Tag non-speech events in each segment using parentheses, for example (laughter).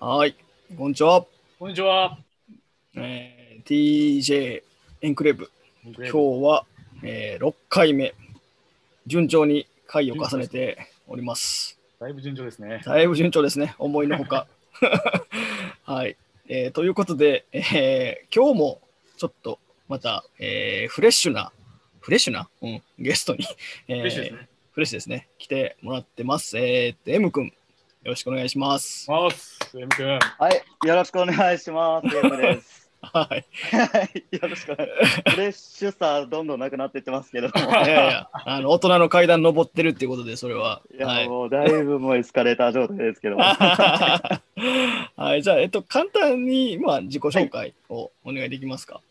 はい、こんにちは。こんにちは。えー DJ エンクレーブ。今日は、えー6回目。順調に回を重ねております。だいぶ順調ですね。だいぶ順調ですね、思いのほか。(laughs) はい、えーということで、えー今日もちょっとまた、えーフレッシュな、フレッシュな、うん、ゲストに、えー嬉しいですね。フレッシュですね、来てもらってます。えーと、M 君、よろしくお願いします。ます。M 君。はい、よろしくお願いします。ゲームです。はい。はい、よろしくお願いします。フレッシュさどんどんなくなっていってますけども。いやいや、あの大人の階段登ってるっていうことで、それは。いや、はい。もうだいぶもうエスカレーター状態ですけども。はい、じゃあ、えっと、簡単に、まあ、自己紹介をお願いできますか？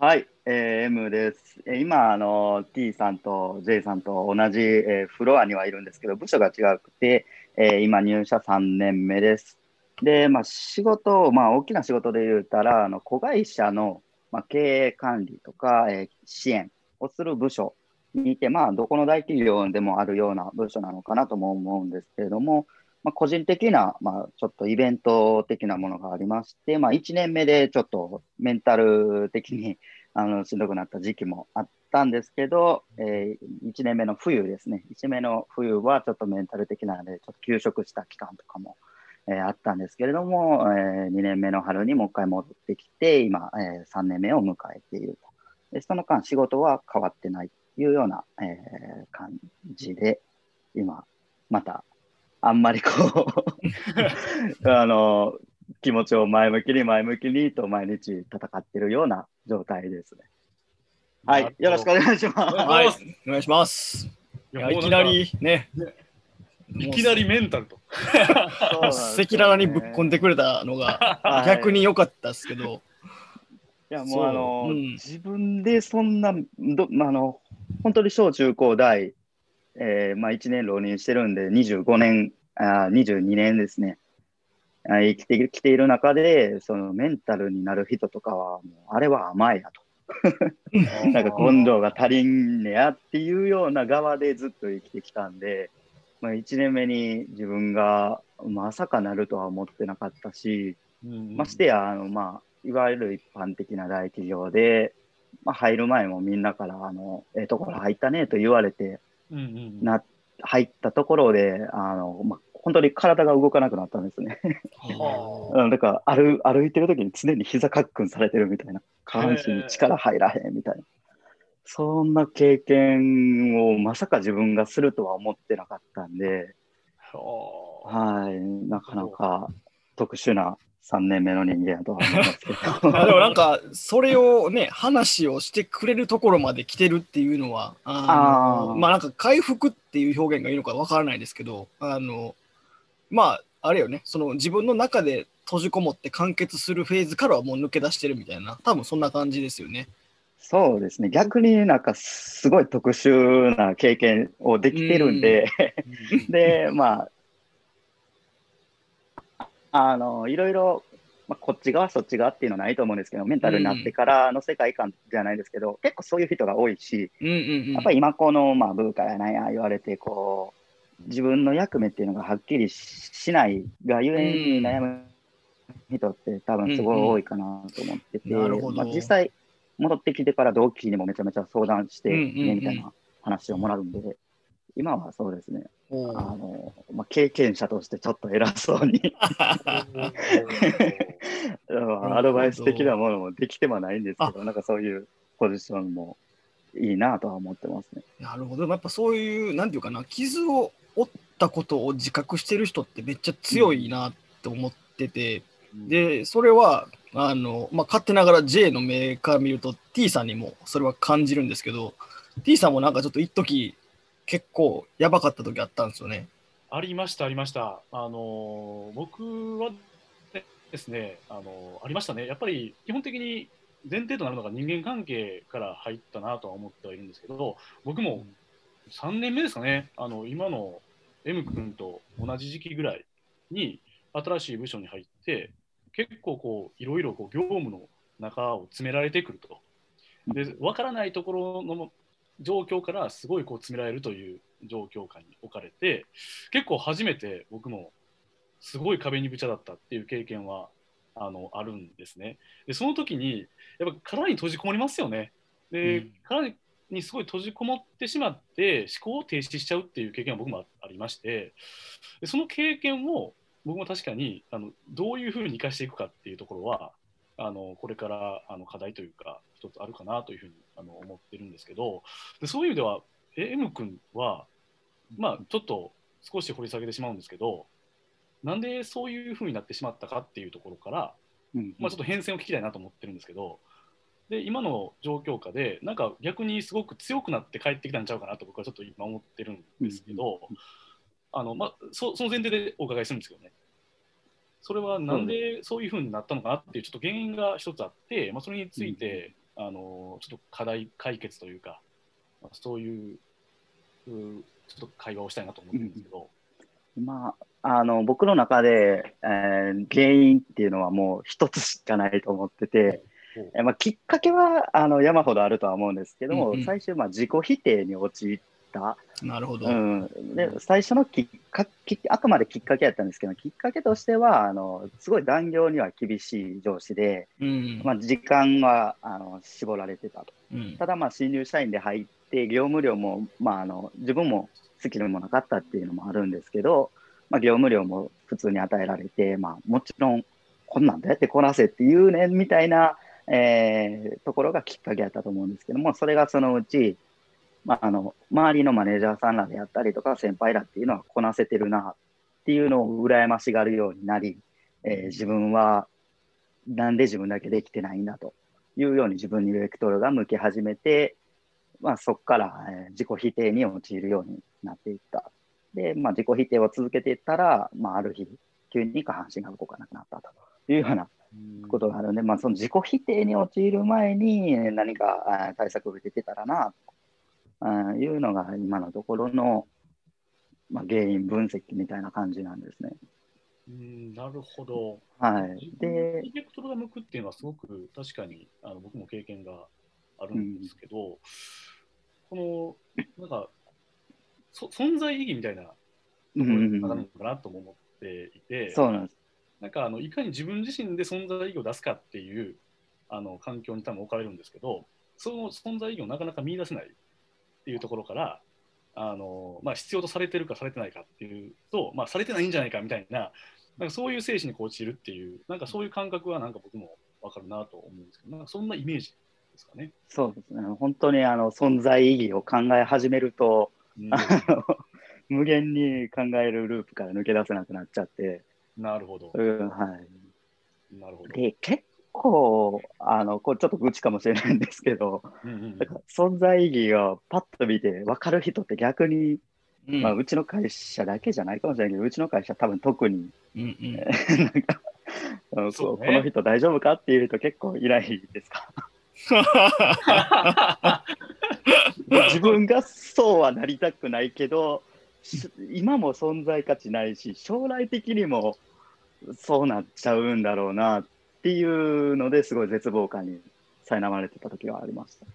はい、えー M です。えー今、あの、T さんと J さんと同じ、えーフロアにはいるんですけど、部署が違くて、えー今、入社3年目です。で、まあ、仕事、まあ、大きな仕事で言うたら、あの子会社の、まあ、経営管理とか、えー支援をする部署にいて、まあ、どこの大企業でもあるような部署なのかなとも思うんですけれども、まあ、個人的な、まあ、ちょっとイベント的なものがありまして、まあ、1年目でちょっとメンタル的にあのしんどくなった時期もあったんですけど、え1年目の冬ですね、1年目の冬はちょっとメンタル的なので、ちょっと休職した期間とかも、えーあったんですけれども、え2年目の春にもう一回戻ってきて、今、え3年目を迎えていると。でその間、仕事は変わってないというような、えー感じで、今、また、あんまりこう (laughs) (laughs) あの、気持ちを前向きに前向きにと毎日戦ってるような状態ですね。はい、よろしくお願いします。はい、お願いします。いや、いきなりね、いきなりメンタルと。赤裸々にぶっ込んでくれたのが、はい。逆に良かったですけど、いやもそううあの、う。ん。自分でそんなど、まあ、あの本当に小中高大、えーまあ、1年浪人してるんで25年あー22年ですね生きてきている中でそのメンタルになる人とかはもうあれは甘いやと。(laughs) なんか根性が足りんねやっていうような側でずっと生きてきたんで、まあ、1年目に自分がまさかなるとは思ってなかったし、ましてや、あの、まあ、いわゆる一般的な大企業で、まあ、入る前もみんなから、あの、ええところ入ったねと言われて、うんうん。な、入ったところで、あの、まあ、本当に体が動かなくなったんですね。だから歩、歩いてる時に常に膝かっくんされてるみたいな。下半身に力入らへんみたいな。そんな経験をまさか自分がするとは思ってなかったんで、ははい、なかなか特殊な3年目の人間だとは思いますけど。(laughs) でもなんか、それをね、話をしてくれるところまで来てるっていうのは、あのあーまあなんか回復っていう表現がいいのかわからないですけど、あの、まあ、あれよね、その自分の中で閉じこもって完結するフェーズからはもう抜け出してるみたいな、多分そんな感じですよね。そうですね、逆になんかすごい特殊な経験をできてるんで、で、まあ、あの、いろいろ、まあ、こっち側、そっち側っていうのはないと思うんですけど、メンタルになってからの世界観じゃないですけど、結構そういう人が多いし、うんうんうん。やっぱり今この、まあ、文化やなんや言われて、こう、自分の役目っていうのがはっきりししないがゆえに悩む人って多分すごい多いかなと思ってて、まあ、実際戻ってきてから同期にもめちゃめちゃ相談して、ね、みたいな話をもらうんで、今はそうですね、あの、まあ、経験者としてちょっと偉そうに。う (laughs) んアドバイス的なものもできてはないんですけど、なんかそういうポジションもいいなとは思ってますね。なるほど。やっぱそういう、なんていうかな、傷を負ったことを自覚してる人ってめっちゃ強いなって思ってて、で、それは、あの、まあ、勝手ながら J の目から見ると T さんにもそれは感じるんですけど、T さんもなんかちょっと一時結構やばかった時あったんですよね。ありました、ありました。あのー僕はですね、あのーありましたね。やっぱり基本的に前提となるのが人間関係から入ったなとは思ってはいるんですけど、僕も3年目ですかね、あの今の M 君と同じ時期ぐらいに新しい部署に入って、結構こういろいろこう業務の中を詰められてくると。で、分からないところの状況からすごいこう詰められるという状況下に置かれて、結構初めて僕もすごい壁にぶち当たったっていう経験はあのあるんですね。でその時にやっぱ殻に閉じこもりますよね。で、うん殻にすごい閉じこもってしまって思考を停止しちゃうっていう経験は僕もありましてでその経験を僕も確かにあのどういうふうに生かしていくかっていうところはあのこれからあの課題というか一つあるかなというふうにあの思ってるんですけどでそういう意味ではえ M 君はまあちょっと少し掘り下げてしまうんですけどなんでそういうふうになってしまったかっていうところから、うん。まあ、ちょっと変遷を聞きたいなと思ってるんですけどで今の状況下でなんか逆にすごく強くなって帰ってきたんちゃうかなと僕はちょっと今思ってるんですけど、あのまあ、そその前提でお伺いするんですけどね。それはなんでそういうふうになったのかなっていうちょっと原因が一つあって、まあ、それについて、あのちょっと課題解決というか、まあそういううちょっと会話をしたいなと思ってるんですけど。まあ、あの僕の中で、えー原因っていうのはもう一つしかないと思ってて、えーまあ、きっかけはあの山ほどあるとは思うんですけども、うんうん最終、まあ、自己否定に陥った、なるほど。うん、で最初のきっかけあくまできっかけやったんですけどきっかけとしてはあのすごい残業には厳しい上司で、うん。まあ、時間はあの絞られてたと。うんただ、まあ、新入社員で入って、業務量も、まあ、あの自分もスキルもなかったっていうのもあるんですけど、まあ、業務量も普通に与えられて、まあ、もちろん、こんなんどうやってこなせっていうねみたいな、えーところがきっかけだったと思うんですけども、それがそのうち、まあ、あの周りのマネージャーさんらであったりとか、先輩らっていうのはこなせてるなっていうのを羨ましがるようになり、えー自分はなんで自分だけできてないんだというように自分にベクトルが向き始めて、まあ、そこから、え自己否定に陥るようになっていった。で、まあ、自己否定を続けていったら、まあ、ある日、急に下半身が動かなくなったというようなことがあるので、まあ、その自己否定に陥る前に何か対策を受けてたらなというのが今のところの、まあ、原因分析みたいな感じなんですね。うんなるほど。はい。でで、、ベクトルが向くっていうのはすごく確かにあの僕も経験があるんですけど、このなんかそ存在意義みたいなところにつながるのかなとも思っていて、そうなんです。なんかあのいかに自分自身で存在意義を出すかっていうあの環境に多分置かれるんですけど、その存在意義をなかなか見出せないっていうところから、あのまあ、必要とされてるかされてないかっていうと、まあ、されてないんじゃないかみたいな、なんかそういう精神にこう陥るっていう、なんかそういう感覚はなんか僕も分かるなと思うんですけど、なんかそんなイメージですかね。そうですね。本当にあの存在意義を考え始めると、うん無限に考えるループから抜け出せなくなっちゃって、なるほど。うんはい、なるほど。で結構あのこれちょっと愚痴かもしれないんですけど、うんうんうん。なんか存在意義をパッと見て分かる人って逆に、うん。まあ、うちの会社だけじゃないかもしれないけどうちの会社多分特にうんうん。なんかね。この人大丈夫かっていう人結構いないですか？(laughs) 自分がそうはなりたくないけどし今も存在価値ないし将来的にもそうなっちゃうんだろうなっていうのですごい絶望感に苛まれてた時はありました。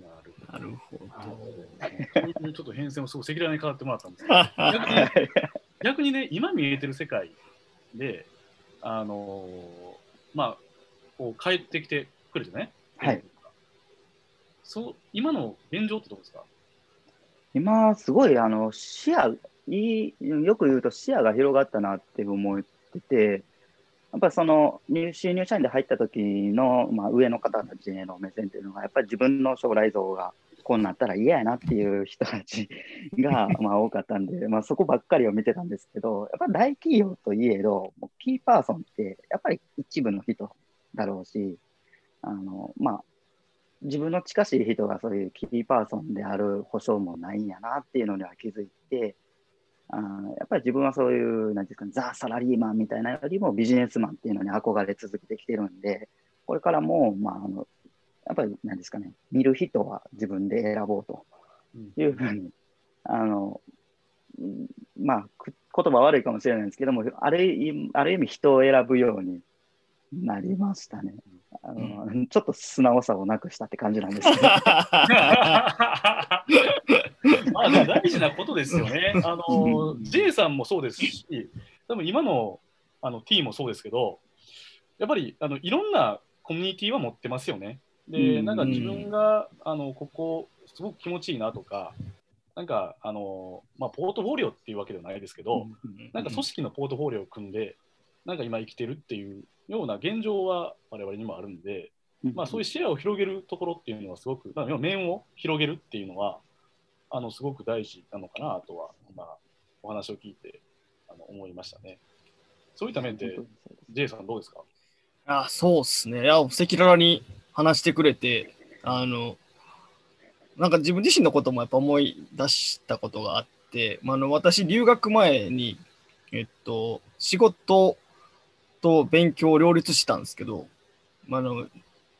なるほなるほど。ちょっと変遷をすごい赤裸々に変わってもらったんですけど逆に逆にね、今見えてる世界で、あのーまあ、こう帰ってきてくれてね、はい。そう今の現状ってどうですか？今すごいあの視野いいよく言うと視野が広がったなって思っててやっぱりその入新入社員で入った時の、まあ、上の方たちへの目線っていうのがやっぱり自分の将来像がこうなったら嫌やなっていう人たちが (laughs) まあ多かったんで、まあ、そこばっかりを見てたんですけどやっぱり大企業といえどキーパーソンってやっぱり一部の人だろうしあのまあ自分の近しい人がそういうキーパーソンである保証もないんやなっていうのには気づいて、あーやっぱり自分はそういう、なんていうんですかね、ザ・サラリーマンみたいなよりもビジネスマンっていうのに憧れ続けてきてるんで、これからも、まあ、あのやっぱり、なんですかね、見る人は自分で選ぼうというふうに、あの、うんまあ、く言葉悪いかもしれないんですけども、ある意味ある意味人を選ぶようになりましたね。あのちょっと素直さをなくしたって感じなんですけど。(laughs) まあ、大事なことですよね。あの、J さんもそうですし、多分今のあの T もそうですけど、やっぱりあのいろんなコミュニティは持ってますよね。で、うんなんか自分があのここ、すごく気持ちいいなとか、なんかあの、まあ、ポートフォリオっていうわけではないですけど、なんか組織のポートフォリオを組んで、なんか今生きてるっていうような現状は我々にもあるんで、まあ、そういう視野を広げるところっていうのはすごく、面を広げるっていうのは、あのすごく大事なのかなとは、まあ、お話を聞いてあの思いましたね。そういった面で、J さんどうですか？あそうっすね。いや、赤裸々に話してくれて、あの、なんか自分自身のこともやっぱ思い出したことがあって、まあ、あの私、留学前に、えっと、仕事と勉強を両立したんですけど、まあ、あの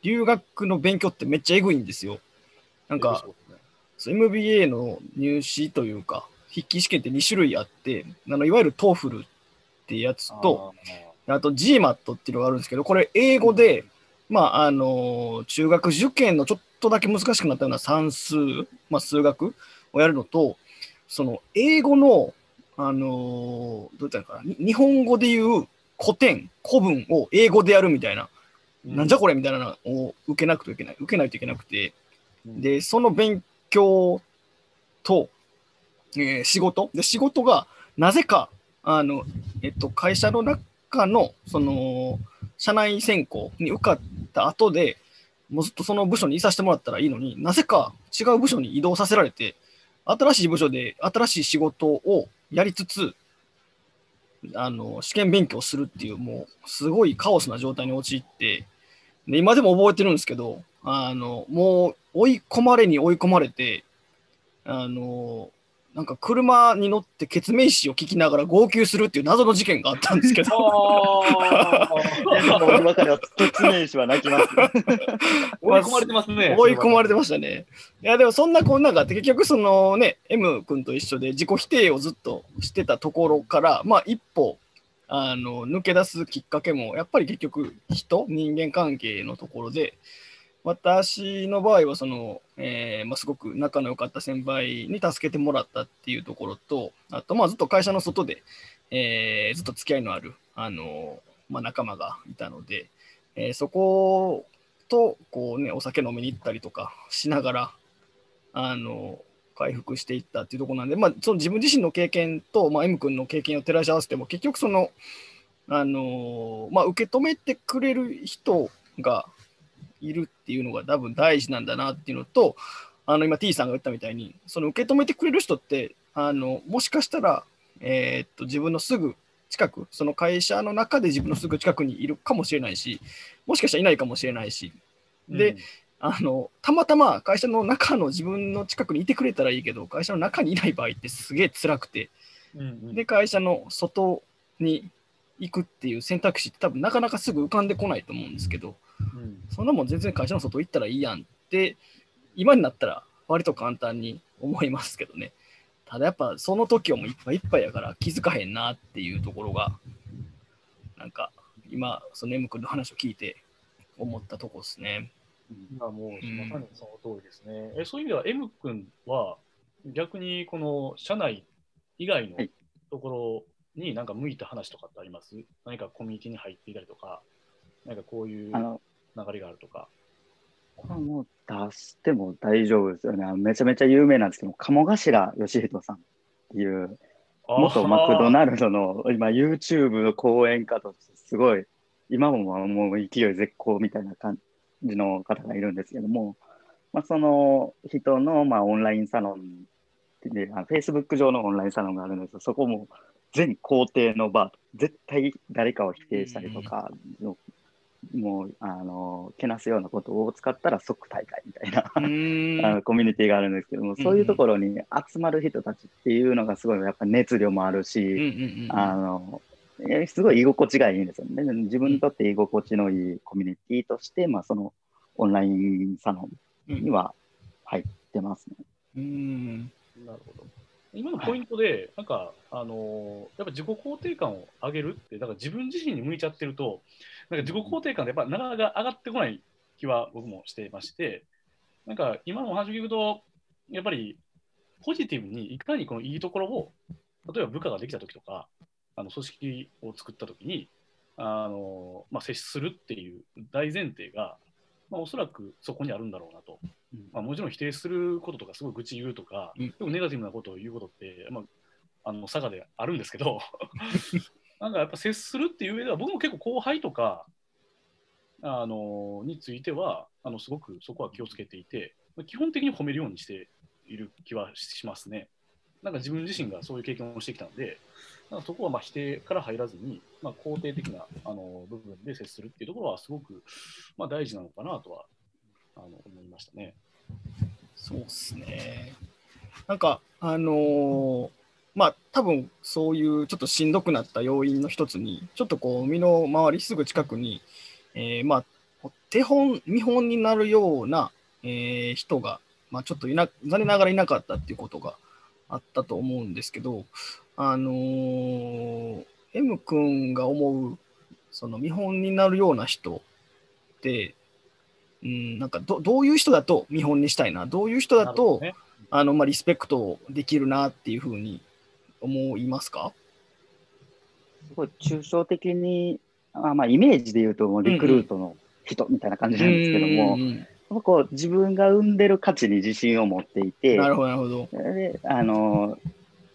留学の勉強ってめっちゃえぐいんですよ。なんか、そう MBA の入試というか、筆記試験って2種類あって、あのいわゆる TOEFL っていうやつと、あと GMAT っていうのがあるんですけど、これ英語で、まあ、あの、中学受験のちょっとだけ難しくなったような算数、まあ、数学をやるのと、その英語の、あの、どう言ったかな、に日本語で言う古典、古文を英語でやるみたいな、なんじゃこれみたいなのを受けなくてはいけない、受けないといけなくて、で、その勉強と、えー仕事。で、仕事がなぜか、あの、えっと、会社の中の、その、社内選考に受かった後で、もうずっとその部署にいさせてもらったらいいのになぜか違う部署に移動させられて、新しい部署で新しい仕事をやりつつ、あの、試験勉強するっていう、もう、すごいカオスな状態に陥って、で今でも覚えてるんですけど、あの、もう追い込まれに追い込まれて、あの、なんか車に乗ってケツメイシを聞きながら号泣するっていう謎の事件があったんですけど、あいや、(laughs) でも今から説明しは泣きます。(laughs) 追い込まれてますね。(laughs) 追い込まれてましたね。いや、でもそんなこんながあって、結局そのね、M 君と一緒で自己否定をずっとしてたところから、まあ一歩、あの、抜け出すきっかけも、やっぱり結局人、人間関係のところで、私の場合はその、えーまあ、すごく仲の良かった先輩に助けてもらったっていうところと、あと、まあ、ずっと会社の外で、えーずっと付き合いのある、あのまあ、仲間がいたので、えーそことこう、ね、お酒飲みに行ったりとかしながら、あの回復していったっていうところなんで、まあ、その自分自身の経験と、まあ、M 君の経験を照らし合わせても、結局その、あのまあ、受け止めてくれる人がいるっていうのが多分大事なんだなっていうのと、あの今 T さんが言ったみたいに、その受け止めてくれる人って、あのもしかしたら、えーっと自分のすぐ近く、その会社の中で自分のすぐ近くにいるかもしれないし、もしかしたらいないかもしれないし、で、あのたまたま会社の中の自分の近くにいてくれたらいいけど、会社の中にいない場合ってすげえ辛くて、うんうん。で、会社の外に行くっていう選択肢って多分なかなかすぐ浮かんでこないと思うんですけど、うんそんなもん全然会社の外行ったらいいやんって、今になったら割と簡単に思いますけどね。ただやっぱその時はもういっぱいいっぱいやから気づかへんなっていうところが、なんか今、その M 君の話を聞いて思ったとこですね。まあもう、うんまさにその通りですね。えそういう意味では M 君は逆にこの社内以外のはいところになんか向いた話とかってあります？何かコミュニティに入っていたりとか、何かこういう流あの、れがあるとか。これはもう出しても大丈夫ですよね。めちゃめちゃ有名なんですけど、鴨頭義人さんっていう、元マクドナルドの今 YouTube の講演家としてすごい、今もまあもう勢い絶好みたいな感じの方がいるんですけども、まあ、その人のまあオンラインサロンで、あ Facebook 上のオンラインサロンがあるんですけど、そこも全工程の場、絶対誰かを否定したりとか、もう、あの、けなすようなことを使ったら即大会みたいな (laughs) あのコミュニティがあるんですけども、そういうところに集まる人たちっていうのがすごいやっぱ熱量もあるし、あの、えすごい居心地がいいんですよね。自分にとって居心地のいいコミュニティとして、まあそのオンラインサロンには入ってますね。うん。なるほど。今のポイントで、なん。か、あのーやっぱ自己肯定感を上げるって、だから自分自身に向いちゃってると、なんか自己肯定感ってやっぱなかなか上がってこない気は僕もしてまして、なんか今のお話を聞くと、やっぱりポジティブにいかにこのいいところを、例えば部下ができたときとか、あの組織を作ったときにあの、まあ、接するっていう大前提が、まあ、おそらくそこにあるんだろうなと、まあ、もちろん否定することとかすごい愚痴言うとか、うん。でもネガティブなことを言うことって、まあ、あの佐賀であるんですけどなんかやっぱ接するっていう上では僕も結構後輩とかあのについてはあのすごくそこは気をつけていて基本的に褒めるようにしている気はしますね。なんか自分自身がそういう経験をしてきたので、なんかそこはまあ否定から入らずに、まあ、肯定的なあの部分で接するっていうところはすごく、まあ、大事なのかなとはあの思いましたね。そうですね。なんか、あのーまあ、多分そういうちょっとしんどくなった要因の一つに、ちょっとこう、身の回りすぐ近くに、えーまあ、手本、見本になるような、えー人が、まあ、ちょっといな残念ながらいなかったっていうことがあったと思うんですけど、あのー M 君が思う、その見本になるような人って、うん、なんかどどういう人だと見本にしたいな、どういう人だと、ね。あのまあ、リスペクトできるなっていうふうに思いますか？すごい抽象的に、あまあ、イメージで言うと、もうリクルートの人みたいな感じなんですけども、うんうんこう自分が生んでる価値に自信を持っていて、なるほど、なるほど。であの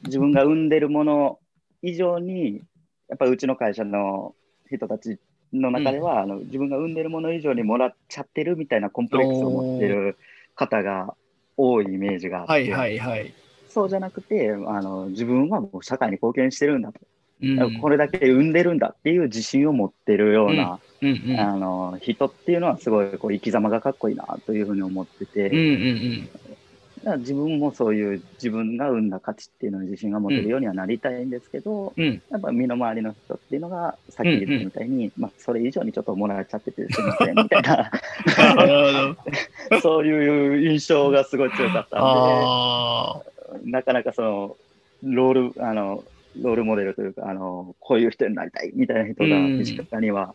自分が生んでるもの以上に、やっぱりうちの会社の人たちの中では、あの自分が生んでるもの以上にもらっちゃってるみたいなコンプレックスを持ってる方が多いイメージがあって、はいはいはい。そうじゃなくてあの、自分はもう社会に貢献してるんだと、うん。これだけ生んでるんだっていう自信を持ってるような、うん。うんあの人っていうのはすごいこう生き様がかっこいいなというふうに思ってて、うんうんだから自分もそういう自分が生んだ価値っていうのに自信が持てるようにはなりたいんですけど、うん。うんやっぱ身の回りの人っていうのがさっき言ったみたいに、まあ、それ以上にちょっともらっちゃっててすみませんみたいな。(laughs) (laughs) そういう印象がすごい強かったんあでなかなかそのロールあのロールモデルというかあのこういう人になりたいみたいな人がうん身近には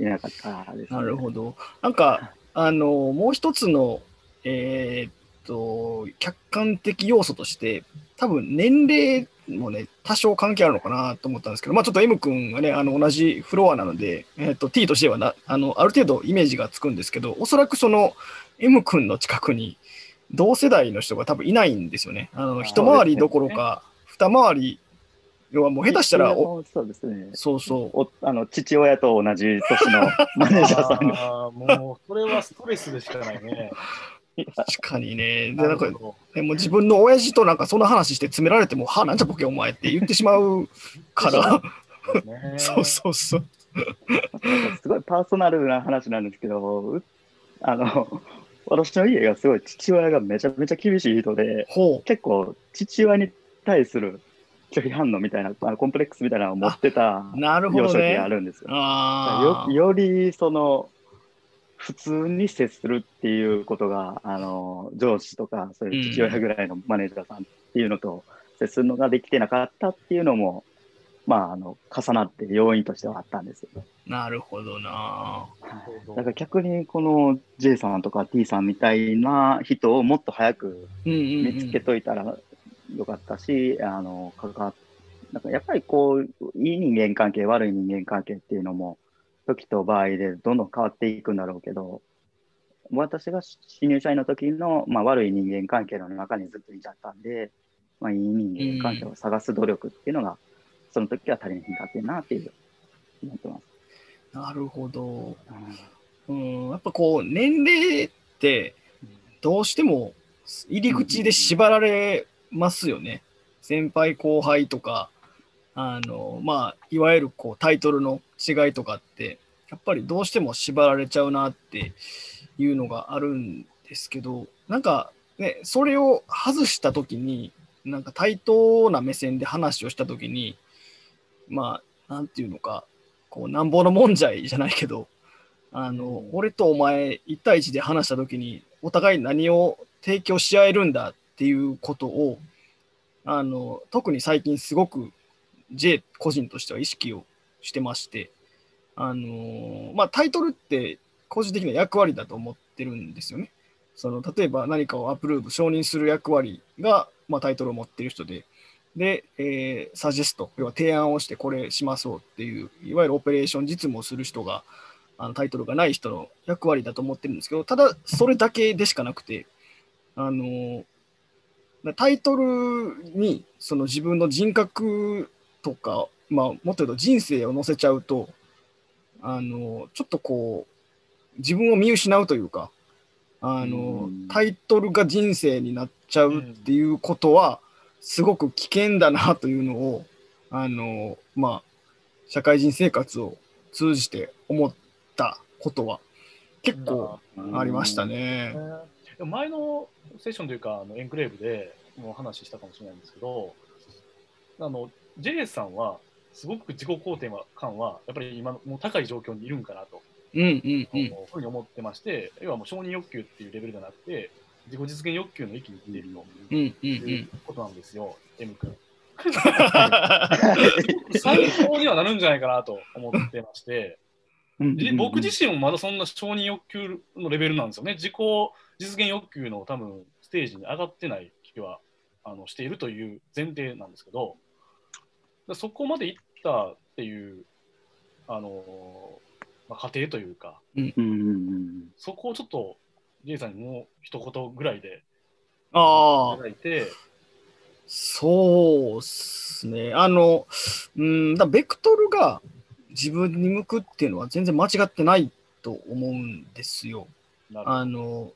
いなかったです、あ、なるほど。なんか、あの、もう一つの、えーっと、客観的要素として、多分年齢もね、多少関係あるのかなと思ったんですけど、まあちょっと M 君がね、あの同じフロアなので、えーっと T としてはなあのある程度イメージがつくんですけど、おそらくその M 君の近くに同世代の人が多分いないんですよね。あの一回りどころか、二回り、要はもう下手したらお、そうですね。そうそう、おあの父親と同じ年の (laughs) マネージャーさんが。あーもう、それはストレスでしかないね。(laughs) 確かにね。で、なんかでも自分の親父となんかその話して詰められても、はあ、なんじゃボケお前って言ってしまうから、そう (laughs) そうそう。すごいパーソナルな話なんですけど、うあの、私の家がすごい父親がめちゃめちゃ厳しい人で、ほ結構父親に対する拒否反応みたいな、あのコンプレックスみたいなのを持ってたう。なるほど幼少期があね。るんですよ。あよよりその普通に接するっていうことがあの上司とかそういう父親ぐらいのマネージャーさんっていうのと接するのができてなかったっていうのも、まあ、あの重なって要因としてはあったんですよ。あ、なるほどな。だから逆にこの J さんとか T さんみたいな人をもっと早くうんうん、うん。見つけといたらよかったし、あのなんかやっぱりこういい人間関係悪い人間関係っていうのも時と場合でどんどん変わっていくんだろうけど私が新入社員の時の、まあ、悪い人間関係の中にずっといちゃったんで、まあ、いい人間関係を探す努力っていうのが、その時は足りなかったなっていう思ってます。なるほど。うんうん、やっぱこう、年齢ってどうしても入り口で縛られますよね。先輩後輩とか、あの、まあ、いわゆるこうタイトルの違いとかって、やっぱりどうしても縛られちゃうなっていうのがあるんですけど、なんかね、それを外したときに、なんか対等な目線で話をしたときに、まあ、なんていうのか、こう、なんぼのもんじゃいじゃないけど、あの、俺とお前1対1で話したときに、お互い何を提供し合えるんだっていうことを、あの、特に最近すごく J 個人としては意識をしてまして、あのまあ、タイトルって個人的な役割だと思ってるんですよね。その例えば何かをアプローブ、承認する役割が、まあ、タイトルを持ってる人で、で、えーサジェスト、要は提案をしてこれしましょうっていう、いわゆるオペレーション実務をする人が、あのタイトルがない人の役割だと思ってるんですけど、ただそれだけでしかなくて、あのタイトルにその自分の人格とか、まあ、もっと言うと人生を載せちゃうと、あのちょっとこう、自分を見失うというか、あのうん。タイトルが人生になっちゃうっていうことは、すごく危険だなというのを、あのまあ、社会人生活を通じて思ったことは結構ありましたね。でも前のセッションというか、あのエンクレーブでもう話したかもしれないんですけど、あの J さんは、すごく自己肯定感は、やっぱり今、もう高い状況にいるんかなと、うんうんうん。ふうに思ってまして、要はもう承認欲求っていうレベルじゃなくて、自己実現欲求の域にいっているとうんうんいううん。ことなんですよ、M 君。(laughs) 参考にはなるんじゃないかなと思ってまして、で僕自身もまだそんな承認欲求のレベルなんですよね。自己実現欲求の多分ステージに上がってない気はあのしているという前提なんですけど、だそこまでいったっていう、あのまあ、過程というか、うんうんそこをちょっと J さんにもう一言ぐらいでああいた。だいて、そうっすね。あの、うん、だベクトルが自分に向くっていうのは全然間違ってないと思うんですよ。あの、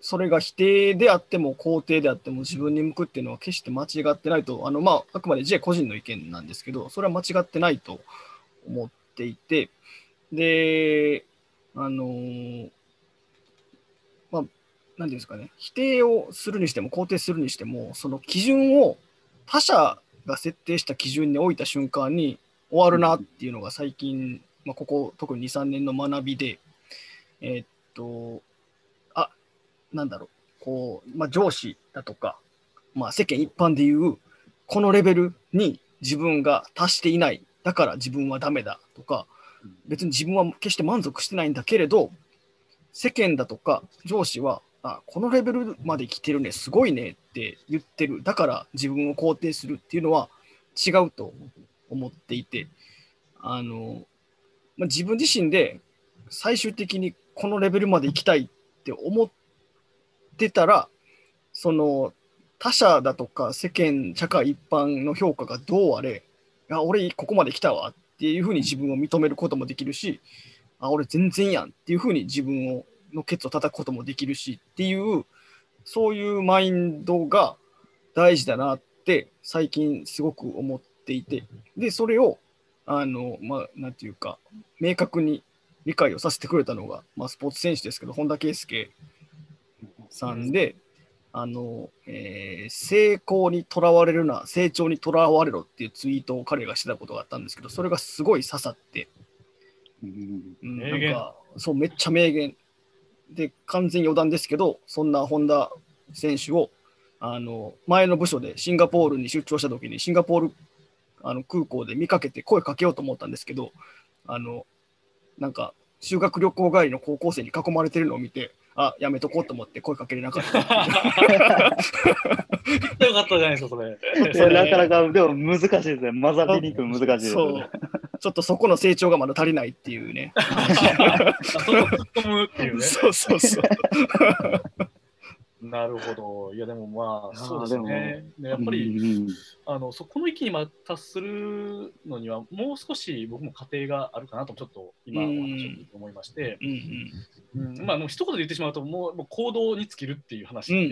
それが否定であっても肯定であっても自分に向くっていうのは決して間違ってないと、あの、まあ、あくまで J 個人の意見なんですけど、それは間違ってないと思っていて、で、あのーていうんですかね、否定をするにしても肯定するにしても、その基準を他者が設定した基準に置いた瞬間に終わるなっていうのが最近、まあ、ここ特に2、3年の学びで、えーっと、あ、なんだろう、こう、まあ、上司だとか、まあ、世間一般でいう、このレベルに自分が達していない、だから自分はダメだとか、別に自分は決して満足してないんだけれど、世間だとか上司は、あこのレベルまで来てるね、すごいねって言ってる、だから自分を肯定するっていうのは違うと思っていて、あのまあ、自分自身で最終的にこのレベルまで行きたいって思ってたら、その他者だとか世間、社会一般の評価がどうあれ、いや俺ここまで来たわっていうふうに自分を認めることもできるし、あ俺全然やんっていうふうに自分をのケツを叩くこともできるしっていう、そういうマインドが大事だなって最近すごく思っていて、で、それを、あの、まあ、なんていうか、明確に理解をさせてくれたのが、まあ、スポーツ選手ですけど、本田圭佑さんで、あの、えー成功にとらわれるな、成長にとらわれろっていうツイートを彼がしてたことがあったんですけど、それがすごい刺さって、うんなんかそう、めっちゃ名言。で、完全に余談ですけど、そんな本田選手を、あの前の部署でシンガポールに出張した時に、シンガポールあの空港で見かけて声かけようと思ったんですけど、あのなんか修学旅行帰りの高校生に囲まれてるのを見て、あやめとこうと思って声かけれなかった。(laughs) よかったじゃないですか、それ。いやなかなか、でも難しいですね。混ざりにくい難しいですねう。ちょっとそこの成長がまだ足りないっていうね。(laughs) あそれを突っ込むっていうね。(laughs) そうそうそう。なるほど。いや、でもまあ、そうですね。でやっぱうり、んあのそこの域にま達するのには、もう少し僕も過程があるかなと、ちょっと今、お話を思いまして、うんうんうんまあ、もう一言で言ってしまうと、もうもう行動に尽きるっていう話うんに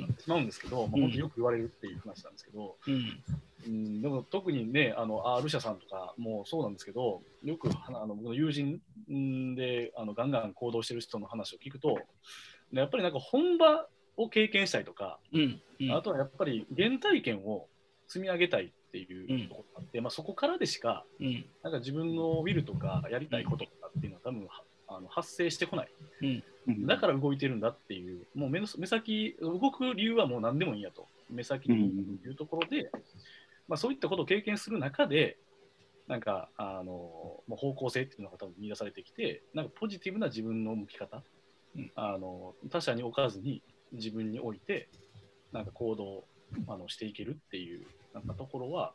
なってしまうんですけど、まあ、本当によく言われるっていう話なんですけど、うん。うん、でも特にね、あの R 社さんとかもそうなんですけど、よくあの僕の友人んであのガンガン行動してる人の話を聞くと、やっぱりなんか本場を経験したいとか、うんうん。あとはやっぱり原体験を積み上げたいっていうところがあって、まあ、そこからでしかうん。なんか自分のウィルとかやりたいこととかっていうのは多分はあの発生してこない。うん。だから動いてるんだっていう、もう目の目先、動く理由はもう何でもいいんやと、目先でいうところで、まあ、そういったことを経験する中で、なんかあの方向性っていうのが多分見出されてきて、なんかポジティブな自分の向き方、うん。あの他者に置かずに自分に置いて、なんか行動をあのしていけるっていうなんかところは、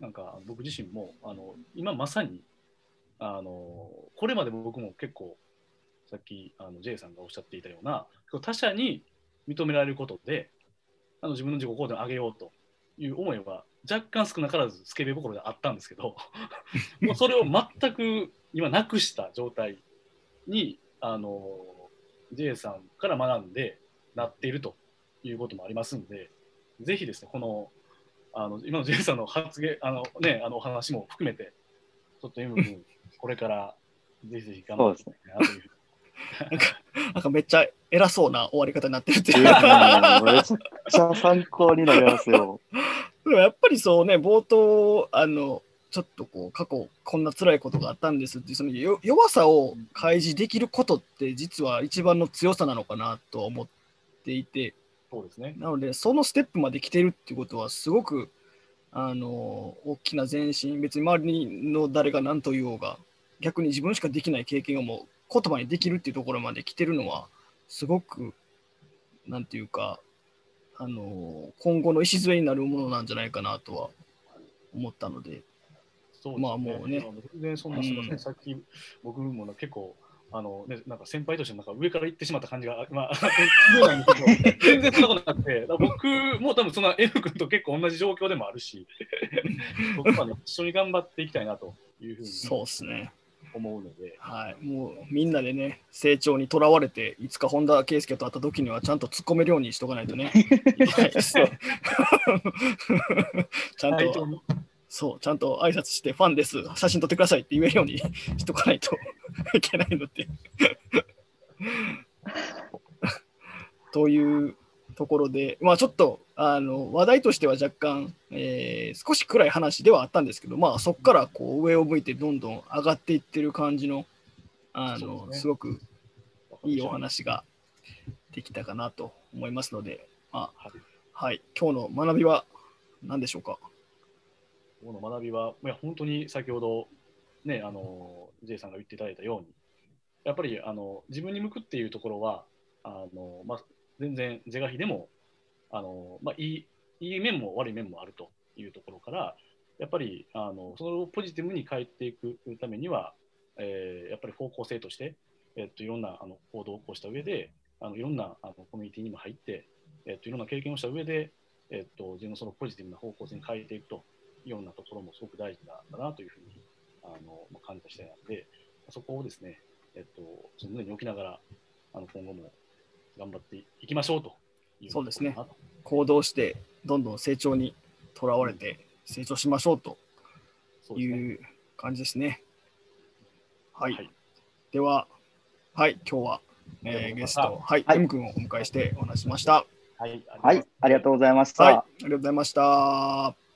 なんか僕自身もあの今まさにあのこれまで僕も結構さっきあの J さんがおっしゃっていたような他者に認められることであの自分の自己肯定を上げようという思いは若干少なからずスケベ心であったんですけど (laughs) もうそれを全く今なくした状態にあの J さんから学んでなっているということもありますんでぜひですねこのあの今の J さんの発言あのねあのお話も含めてちょっと君 (laughs) これからぜひぜひ頑張っていきたいなというふうになんかめっちゃ偉そうな終わり方になってるっていう。めちゃくちゃ参考になりますよ。(laughs) でもやっぱりそうね、冒頭、あの、ちょっとこう、過去、こんな辛いことがあったんですっていう、そのよ弱さを開示できることって、実は一番の強さなのかなと思っていて、そうですね。なので、そのステップまで来てるっていうことは、すごく、あの、大きな前進、別に周りの誰が何と言おうが、逆に自分しかできない経験をもう言葉にできるっていうところまで来てるのは、すごく、なんていうか、あの、今後の礎になるものなんじゃないかなとは思ったので、そうね。まあもうね。全然そんな、すみません、うんさっき僕もな結構、あのね、なんか先輩としてなんか上から行ってしまった感じが、まあ、(laughs) なんですけど、全然そんなことなくて、僕も多分そんな F 君と結構同じ状況でもあるし、(laughs) 僕はね、一緒に頑張っていきたいなというふうにそうですね。思うので、はい。もうみんなでね、成長にとらわれて、いつか本田圭佑と会った時にはちゃんと突っ込めるようにしとかないとね。(laughs) ちゃんと、そう、ちゃんと挨拶して、ファンです、写真撮ってくださいって言えるようにしとかないといけないので。(laughs) というところで、まあちょっとあの話題としては若干、えー少し暗い話ではあったんですけど、まあそこからこう上を向いてどんどん上がっていってる感じの、あのすねすごくいいお話ができたかなと思いますので、まあはいはい、今日の学びは何でしょうか？この学びは、いや本当に先ほど、ね、あの J さんが言っていただいたように、やっぱりあの自分に向くっていうところは、あのまあ、全然是が非でもあの、まあ、いいいい面も悪い面もあるというところから、やっぱりあのそれをポジティブに変えていくためには、えーやっぱり方向性として、えっと、いろんなあの行動を起こした上で、あのいろんなあのコミュニティにも入って、えっと、いろんな経験をした上で、えっと、自分のそのポジティブな方向性に変えていくというようなところもすごく大事なんだなというふうにあのまあ感じた次第なので、そこをですね、えっと、その胸に置きながら、あの今後も頑張っていきましょうというそうですね行動してどんどん成長にとらわれて成長しましょうという感じですね。はい。はいでは、はい、今日は、えーゲスト、はい、はい M 君をお迎えしてお話ししました。はい、はい、ありがとうございました。はい、ありがとうございました。